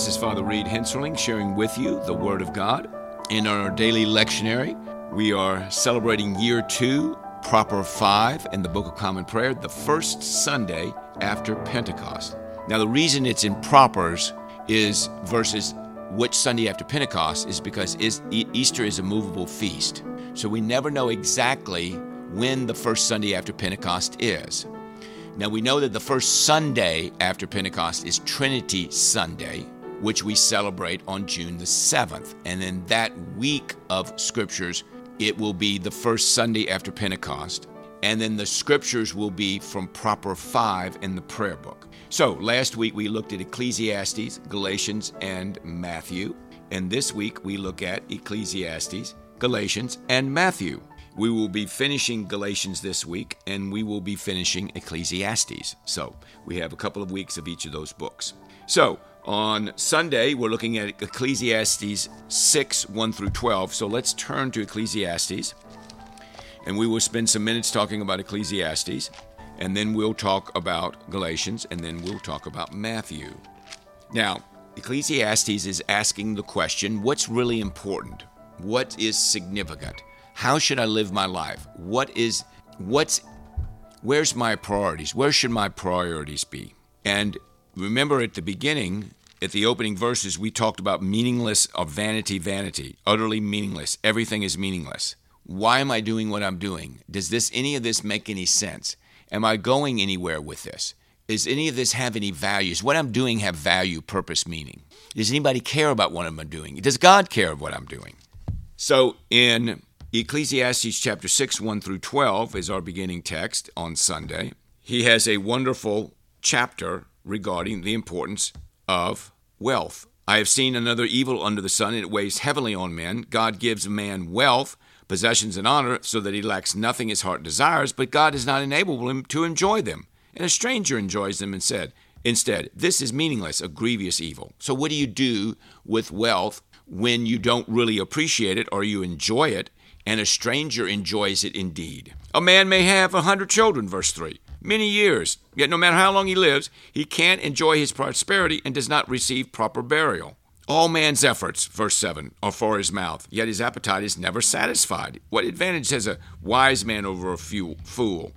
This is Father Reed Henserling sharing with you the Word of God. In our daily lectionary, we are celebrating year two, proper five in the Book of Common Prayer, the first Sunday after Pentecost. Now, the reason it's in propers is versus which Sunday after Pentecost is because Easter is a movable feast. So we never know exactly when the first Sunday after Pentecost is. Now we know that the first Sunday after Pentecost is Trinity Sunday, which we celebrate on June the 7th. And in that week of scriptures, it will be the first Sunday after Pentecost. And then the scriptures will be from proper five in the prayer book. So last week we looked at Ecclesiastes, Galatians, and Matthew. And this week we look at Ecclesiastes, Galatians, and Matthew. We will be finishing Galatians this week, and we will be finishing Ecclesiastes. So we have a couple of weeks of each of those books. So on Sunday, we're looking at Ecclesiastes 6 1 through 12. So let's turn to Ecclesiastes, and we will spend some minutes talking about Ecclesiastes, and then we'll talk about Galatians, and then we'll talk about Matthew. Now, Ecclesiastes is asking the question what's really important? What is significant? How should I live my life? What is what's where's my priorities? Where should my priorities be? And remember at the beginning, at the opening verses, we talked about meaningless or vanity, vanity, utterly meaningless. Everything is meaningless. Why am I doing what I'm doing? Does this any of this make any sense? Am I going anywhere with this? Does any of this have any values? What I'm doing have value, purpose, meaning? Does anybody care about what I'm doing? Does God care of what I'm doing? So in Ecclesiastes chapter 6, 1 through 12 is our beginning text on Sunday. He has a wonderful chapter regarding the importance of wealth. I have seen another evil under the sun, and it weighs heavily on men. God gives man wealth, possessions, and honor, so that he lacks nothing his heart desires, but God does not enable him to enjoy them. And a stranger enjoys them and said, Instead, this is meaningless, a grievous evil. So, what do you do with wealth when you don't really appreciate it or you enjoy it and a stranger enjoys it indeed. A man may have a hundred children, verse 3, many years, yet no matter how long he lives, he can't enjoy his prosperity and does not receive proper burial. All man's efforts, verse 7, are for his mouth, yet his appetite is never satisfied. What advantage has a wise man over a fool?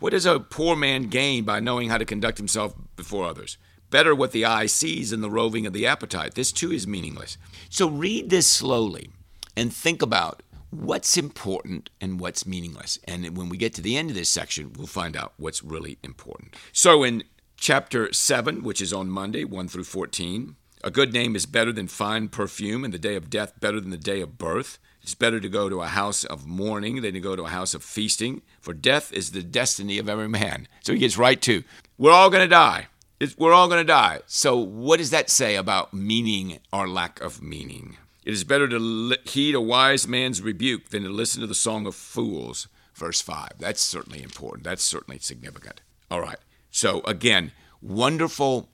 What does a poor man gain by knowing how to conduct himself before others? Better what the eye sees than the roving of the appetite. This too is meaningless. So read this slowly and think about what's important and what's meaningless. And when we get to the end of this section, we'll find out what's really important. So in chapter 7, which is on Monday, 1 through 14, a good name is better than fine perfume, and the day of death better than the day of birth. It's better to go to a house of mourning than to go to a house of feasting, for death is the destiny of every man. So he gets right to, we're all going to die. It's, we're all going to die. So, what does that say about meaning or lack of meaning? It is better to heed a wise man's rebuke than to listen to the song of fools. Verse 5. That's certainly important. That's certainly significant. All right. So, again, wonderful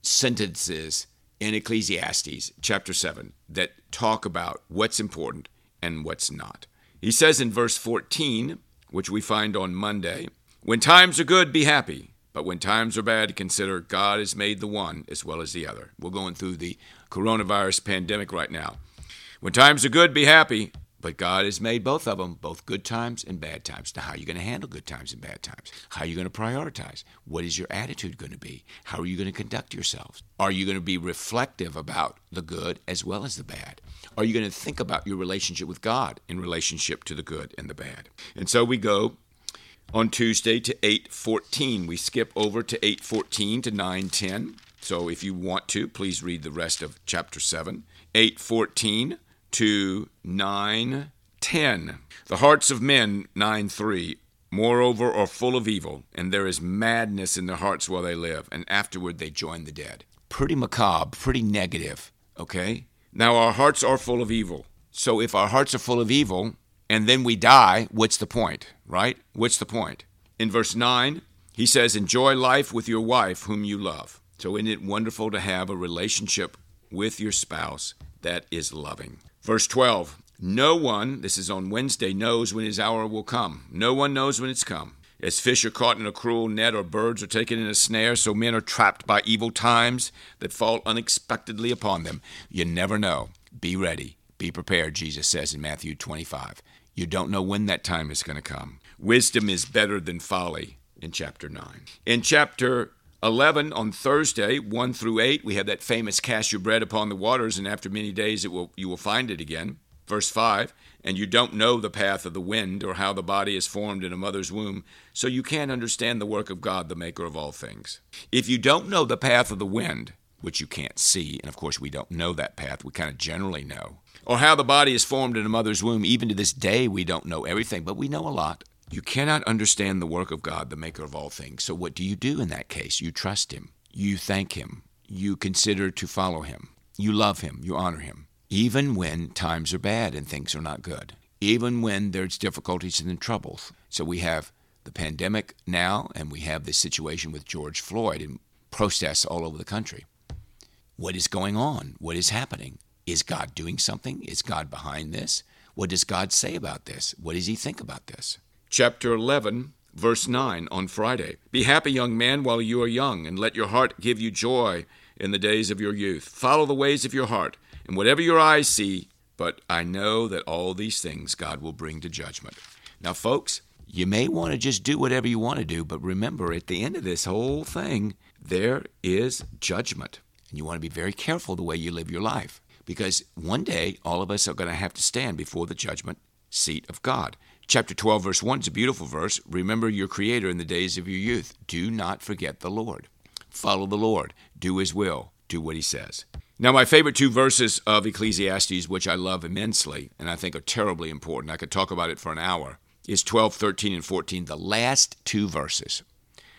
sentences in Ecclesiastes chapter 7 that talk about what's important and what's not. He says in verse 14, which we find on Monday, When times are good, be happy. But when times are bad, consider God has made the one as well as the other. We're going through the coronavirus pandemic right now. When times are good, be happy. But God has made both of them, both good times and bad times. Now, how are you going to handle good times and bad times? How are you going to prioritize? What is your attitude going to be? How are you going to conduct yourselves? Are you going to be reflective about the good as well as the bad? Are you going to think about your relationship with God in relationship to the good and the bad? And so we go on Tuesday to 8:14. We skip over to 8:14 to 9:10. So if you want to, please read the rest of chapter 7. 8:14 to 9:10. The hearts of men, 9 3, moreover, are full of evil, and there is madness in their hearts while they live, and afterward they join the dead. Pretty macabre, pretty negative, okay? Now, our hearts are full of evil. So, if our hearts are full of evil and then we die, what's the point, right? What's the point? In verse 9, he says, Enjoy life with your wife whom you love. So, isn't it wonderful to have a relationship with your spouse that is loving? Verse 12 No one, this is on Wednesday, knows when his hour will come. No one knows when it's come. As fish are caught in a cruel net or birds are taken in a snare, so men are trapped by evil times that fall unexpectedly upon them. You never know. Be ready. Be prepared, Jesus says in Matthew 25. You don't know when that time is going to come. Wisdom is better than folly in chapter 9. In chapter 11 on Thursday, 1 through 8, we have that famous cast your bread upon the waters, and after many days it will, you will find it again. Verse 5 And you don't know the path of the wind or how the body is formed in a mother's womb, so you can't understand the work of God, the maker of all things. If you don't know the path of the wind, which you can't see, and of course we don't know that path, we kind of generally know, or how the body is formed in a mother's womb, even to this day we don't know everything, but we know a lot. You cannot understand the work of God, the maker of all things. So, what do you do in that case? You trust Him, you thank Him, you consider to follow Him, you love Him, you honor Him, even when times are bad and things are not good, even when there's difficulties and troubles. So, we have the pandemic now, and we have this situation with George Floyd and protests all over the country. What is going on? What is happening? Is God doing something? Is God behind this? What does God say about this? What does He think about this? chapter 11, verse 9 on Friday. Be happy, young man, while you are young, and let your heart give you joy in the days of your youth. Follow the ways of your heart, and whatever your eyes see, but I know that all these things God will bring to judgment. Now, folks, you may want to just do whatever you want to do, but remember, at the end of this whole thing, there is judgment. You want to be very careful the way you live your life, because one day all of us are going to have to stand before the judgment seat of God. Chapter 12, verse 1 is a beautiful verse. Remember your Creator in the days of your youth. Do not forget the Lord. Follow the Lord. Do His will. Do what He says. Now, my favorite two verses of Ecclesiastes, which I love immensely and I think are terribly important, I could talk about it for an hour, is 12, 13, and 14, the last two verses.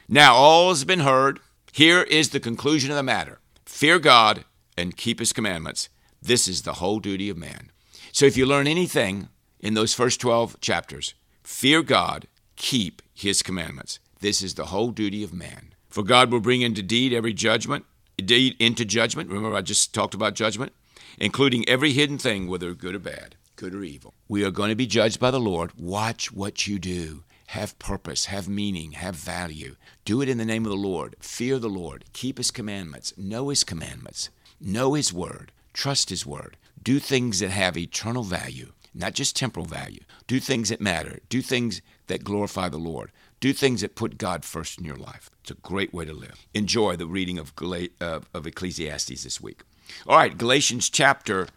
Now, all has been heard. Here is the conclusion of the matter fear God and keep His commandments. This is the whole duty of man. So, if you learn anything in those first 12 chapters fear God, keep his commandments. This is the whole duty of man. For God will bring into deed every judgment, deed into judgment. Remember, I just talked about judgment, including every hidden thing, whether good or bad, good or evil. We are going to be judged by the Lord. Watch what you do. Have purpose, have meaning, have value. Do it in the name of the Lord. Fear the Lord. Keep his commandments. Know his commandments. Know his word. Trust his word. Do things that have eternal value not just temporal value. Do things that matter. Do things that glorify the Lord. Do things that put God first in your life. It's a great way to live. Enjoy the reading of, Gal- of Ecclesiastes this week. All right, Galatians chapter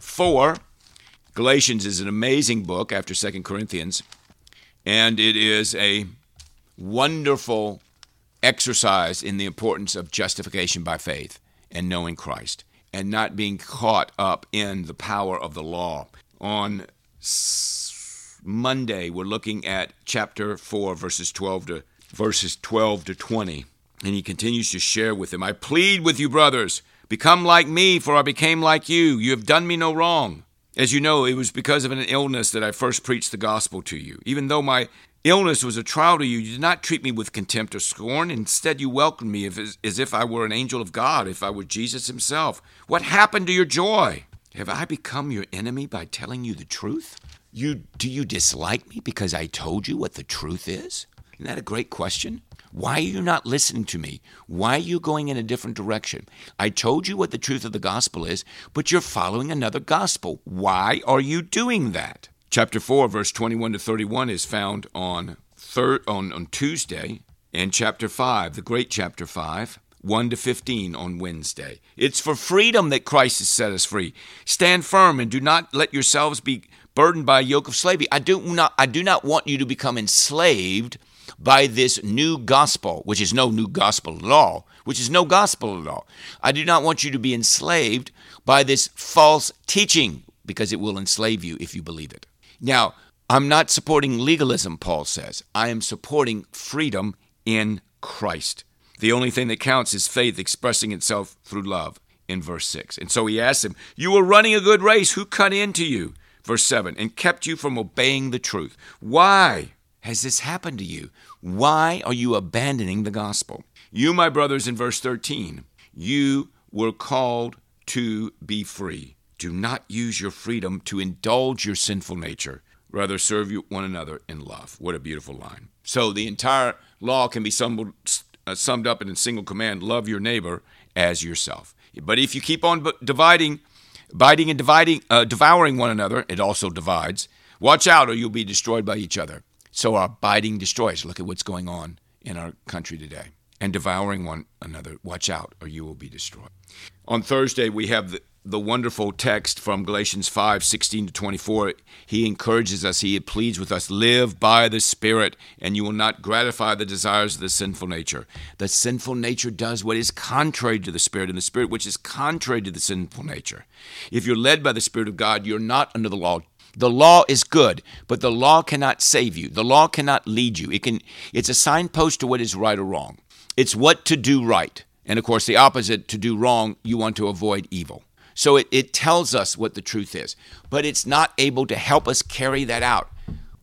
4. Galatians is an amazing book after Second Corinthians, and it is a wonderful exercise in the importance of justification by faith and knowing Christ and not being caught up in the power of the law on Monday, we're looking at chapter 4, verses 12 to verses 12 to 20. And he continues to share with them, I plead with you, brothers, become like me, for I became like you. You have done me no wrong. As you know, it was because of an illness that I first preached the gospel to you. Even though my illness was a trial to you, you did not treat me with contempt or scorn. Instead, you welcomed me as if I were an angel of God, if I were Jesus himself. What happened to your joy? Have I become your enemy by telling you the truth? You do you dislike me because I told you what the truth is? Isn't that a great question? Why are you not listening to me? Why are you going in a different direction? I told you what the truth of the gospel is, but you're following another gospel. Why are you doing that? Chapter 4, verse 21 to 31 is found on on, on Tuesday, and chapter 5, the great chapter 5, 1 to 15 on Wednesday. It's for freedom that Christ has set us free. Stand firm and do not let yourselves be burdened by a yoke of slavery. I do not I do not want you to become enslaved by this new gospel, which is no new gospel at all, which is no gospel at all. I do not want you to be enslaved by this false teaching because it will enslave you if you believe it. Now, I'm not supporting legalism, Paul says. I am supporting freedom in Christ. The only thing that counts is faith expressing itself through love in verse 6. And so he asks him, You were running a good race. Who cut into you? Verse 7 and kept you from obeying the truth. Why has this happened to you? Why are you abandoning the gospel? You, my brothers, in verse 13, you were called to be free. Do not use your freedom to indulge your sinful nature. Rather, serve one another in love. What a beautiful line. So, the entire law can be summed, uh, summed up in a single command love your neighbor as yourself. But if you keep on dividing, biting and dividing, uh, devouring one another, it also divides. Watch out, or you'll be destroyed by each other. So, our biting destroys. Look at what's going on in our country today. And devouring one another. Watch out, or you will be destroyed. On Thursday, we have the, the wonderful text from Galatians 5 16 to 24. He encourages us, he pleads with us, live by the Spirit, and you will not gratify the desires of the sinful nature. The sinful nature does what is contrary to the Spirit, and the Spirit which is contrary to the sinful nature. If you're led by the Spirit of God, you're not under the law. The law is good, but the law cannot save you. The law cannot lead you. It can it's a signpost to what is right or wrong. It's what to do right. And of course, the opposite, to do wrong, you want to avoid evil. So it, it tells us what the truth is, but it's not able to help us carry that out.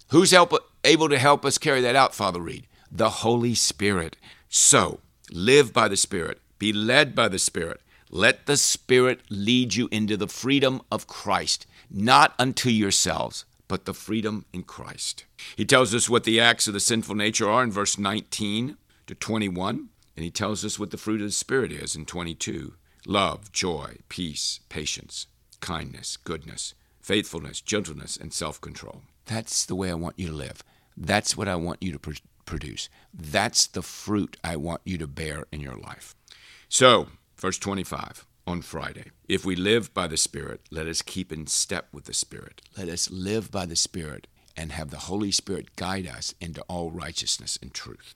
Who's help, able to help us carry that out, Father Reed? The Holy Spirit. So live by the Spirit, be led by the Spirit. Let the Spirit lead you into the freedom of Christ, not unto yourselves, but the freedom in Christ. He tells us what the acts of the sinful nature are in verse 19 to 21, and he tells us what the fruit of the Spirit is in 22 love, joy, peace, patience, kindness, goodness, faithfulness, gentleness, and self control. That's the way I want you to live. That's what I want you to pr- produce. That's the fruit I want you to bear in your life. So, verse 25 on Friday. If we live by the Spirit, let us keep in step with the Spirit. Let us live by the Spirit and have the Holy Spirit guide us into all righteousness and truth.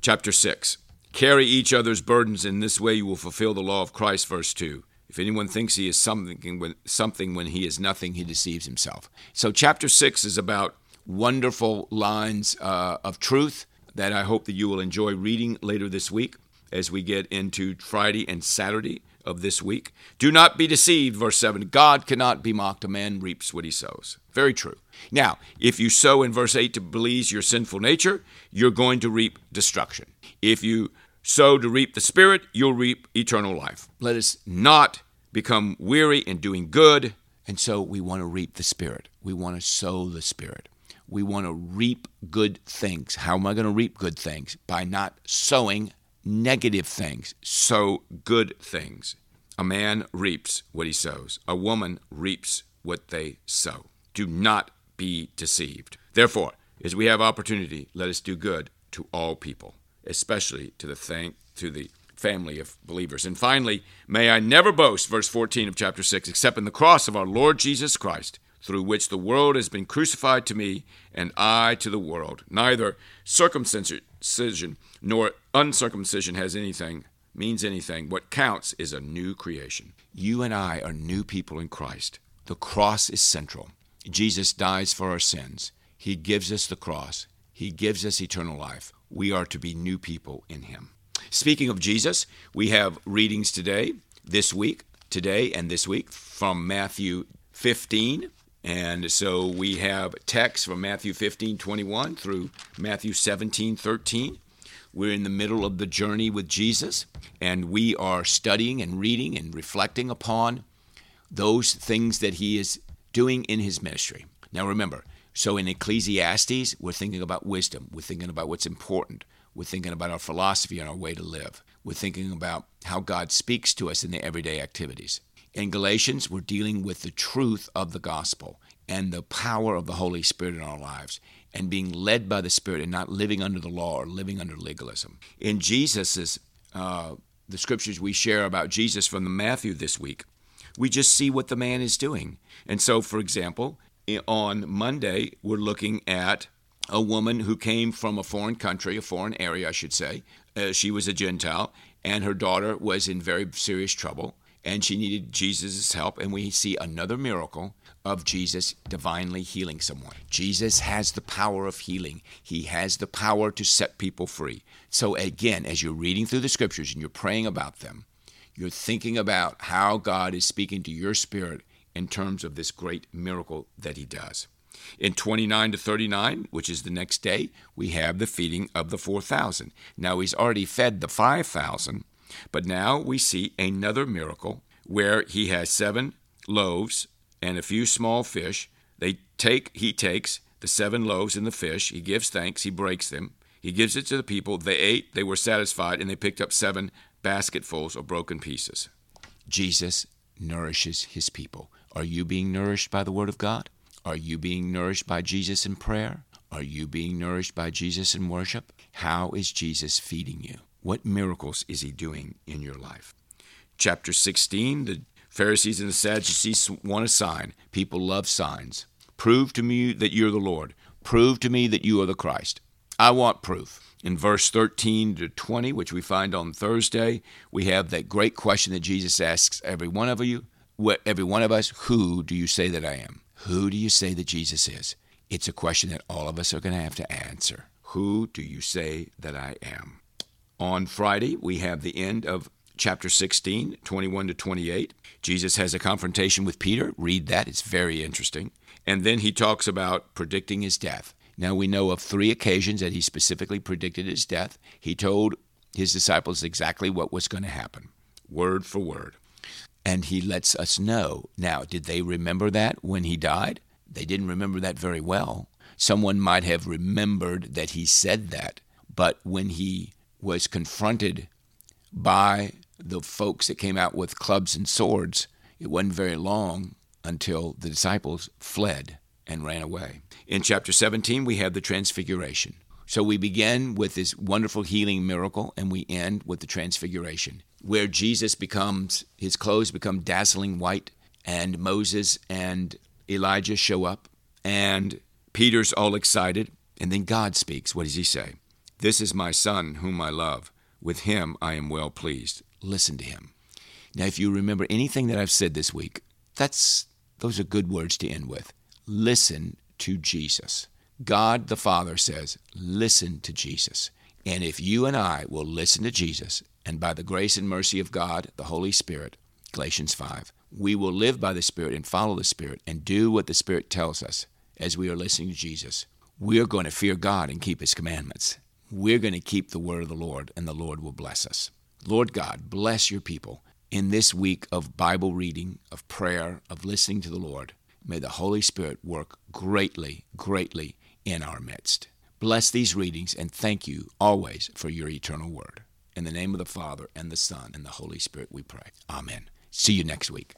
Chapter 6 Carry each other's burdens, in this way you will fulfill the law of Christ. Verse 2. If anyone thinks he is something when, something when he is nothing, he deceives himself. So, chapter 6 is about wonderful lines uh, of truth that I hope that you will enjoy reading later this week as we get into Friday and Saturday of this week. Do not be deceived, verse 7. God cannot be mocked. A man reaps what he sows. Very true. Now, if you sow in verse 8 to please your sinful nature, you're going to reap destruction. If you sow to reap the Spirit, you'll reap eternal life. Let us not become weary in doing good. And so we want to reap the Spirit. We want to sow the Spirit. We want to reap good things. How am I going to reap good things? By not sowing negative things. Sow good things. A man reaps what he sows, a woman reaps what they sow. Do not be deceived. Therefore, as we have opportunity, let us do good to all people especially to the thank to the family of believers. And finally, may I never boast, verse 14 of chapter 6, except in the cross of our Lord Jesus Christ, through which the world has been crucified to me, and I to the world. Neither circumcision nor uncircumcision has anything, means anything. What counts is a new creation. You and I are new people in Christ. The cross is central. Jesus dies for our sins. He gives us the cross. He gives us eternal life we are to be new people in Him. Speaking of Jesus, we have readings today, this week, today, and this week from Matthew 15. And so we have texts from Matthew 15, 21 through Matthew 17, 13. We're in the middle of the journey with Jesus, and we are studying and reading and reflecting upon those things that he is doing in his ministry. Now remember, so in Ecclesiastes, we're thinking about wisdom. We're thinking about what's important. We're thinking about our philosophy and our way to live. We're thinking about how God speaks to us in the everyday activities. In Galatians, we're dealing with the truth of the gospel and the power of the Holy Spirit in our lives and being led by the Spirit and not living under the law or living under legalism. In Jesus's, uh, the scriptures we share about Jesus from the Matthew this week, we just see what the man is doing. And so, for example, on Monday, we're looking at a woman who came from a foreign country, a foreign area, I should say. Uh, she was a Gentile, and her daughter was in very serious trouble, and she needed Jesus' help. And we see another miracle of Jesus divinely healing someone. Jesus has the power of healing, He has the power to set people free. So, again, as you're reading through the scriptures and you're praying about them, you're thinking about how God is speaking to your spirit in terms of this great miracle that he does. In 29 to 39, which is the next day, we have the feeding of the 4,000. Now he's already fed the 5,000, but now we see another miracle where he has seven loaves and a few small fish. They take he takes, the seven loaves and the fish. He gives thanks, he breaks them, he gives it to the people. They ate, they were satisfied, and they picked up seven basketfuls of broken pieces. Jesus nourishes his people. Are you being nourished by the Word of God? Are you being nourished by Jesus in prayer? Are you being nourished by Jesus in worship? How is Jesus feeding you? What miracles is he doing in your life? Chapter 16 The Pharisees and the Sadducees want a sign. People love signs. Prove to me that you're the Lord. Prove to me that you are the Christ. I want proof. In verse 13 to 20, which we find on Thursday, we have that great question that Jesus asks every one of you, every one of us, who do you say that I am? Who do you say that Jesus is? It's a question that all of us are going to have to answer. Who do you say that I am? On Friday, we have the end of chapter 16, 21 to 28. Jesus has a confrontation with Peter. Read that, it's very interesting. And then he talks about predicting his death. Now we know of three occasions that he specifically predicted his death. He told his disciples exactly what was going to happen, word for word. And he lets us know. Now, did they remember that when he died? They didn't remember that very well. Someone might have remembered that he said that, but when he was confronted by the folks that came out with clubs and swords, it wasn't very long until the disciples fled and ran away. In chapter 17, we have the transfiguration. So we begin with this wonderful healing miracle and we end with the transfiguration, where Jesus becomes, his clothes become dazzling white, and Moses and Elijah show up, and Peter's all excited, and then God speaks. What does he say? This is my son whom I love. With him I am well pleased. Listen to him. Now, if you remember anything that I've said this week, that's those are good words to end with. Listen to Jesus. God the Father says, listen to Jesus. And if you and I will listen to Jesus, and by the grace and mercy of God, the Holy Spirit, Galatians 5, we will live by the Spirit and follow the Spirit and do what the Spirit tells us as we are listening to Jesus. We're going to fear God and keep His commandments. We're going to keep the word of the Lord, and the Lord will bless us. Lord God, bless your people in this week of Bible reading, of prayer, of listening to the Lord. May the Holy Spirit work greatly, greatly in our midst. Bless these readings and thank you always for your eternal word. In the name of the Father, and the Son, and the Holy Spirit, we pray. Amen. See you next week.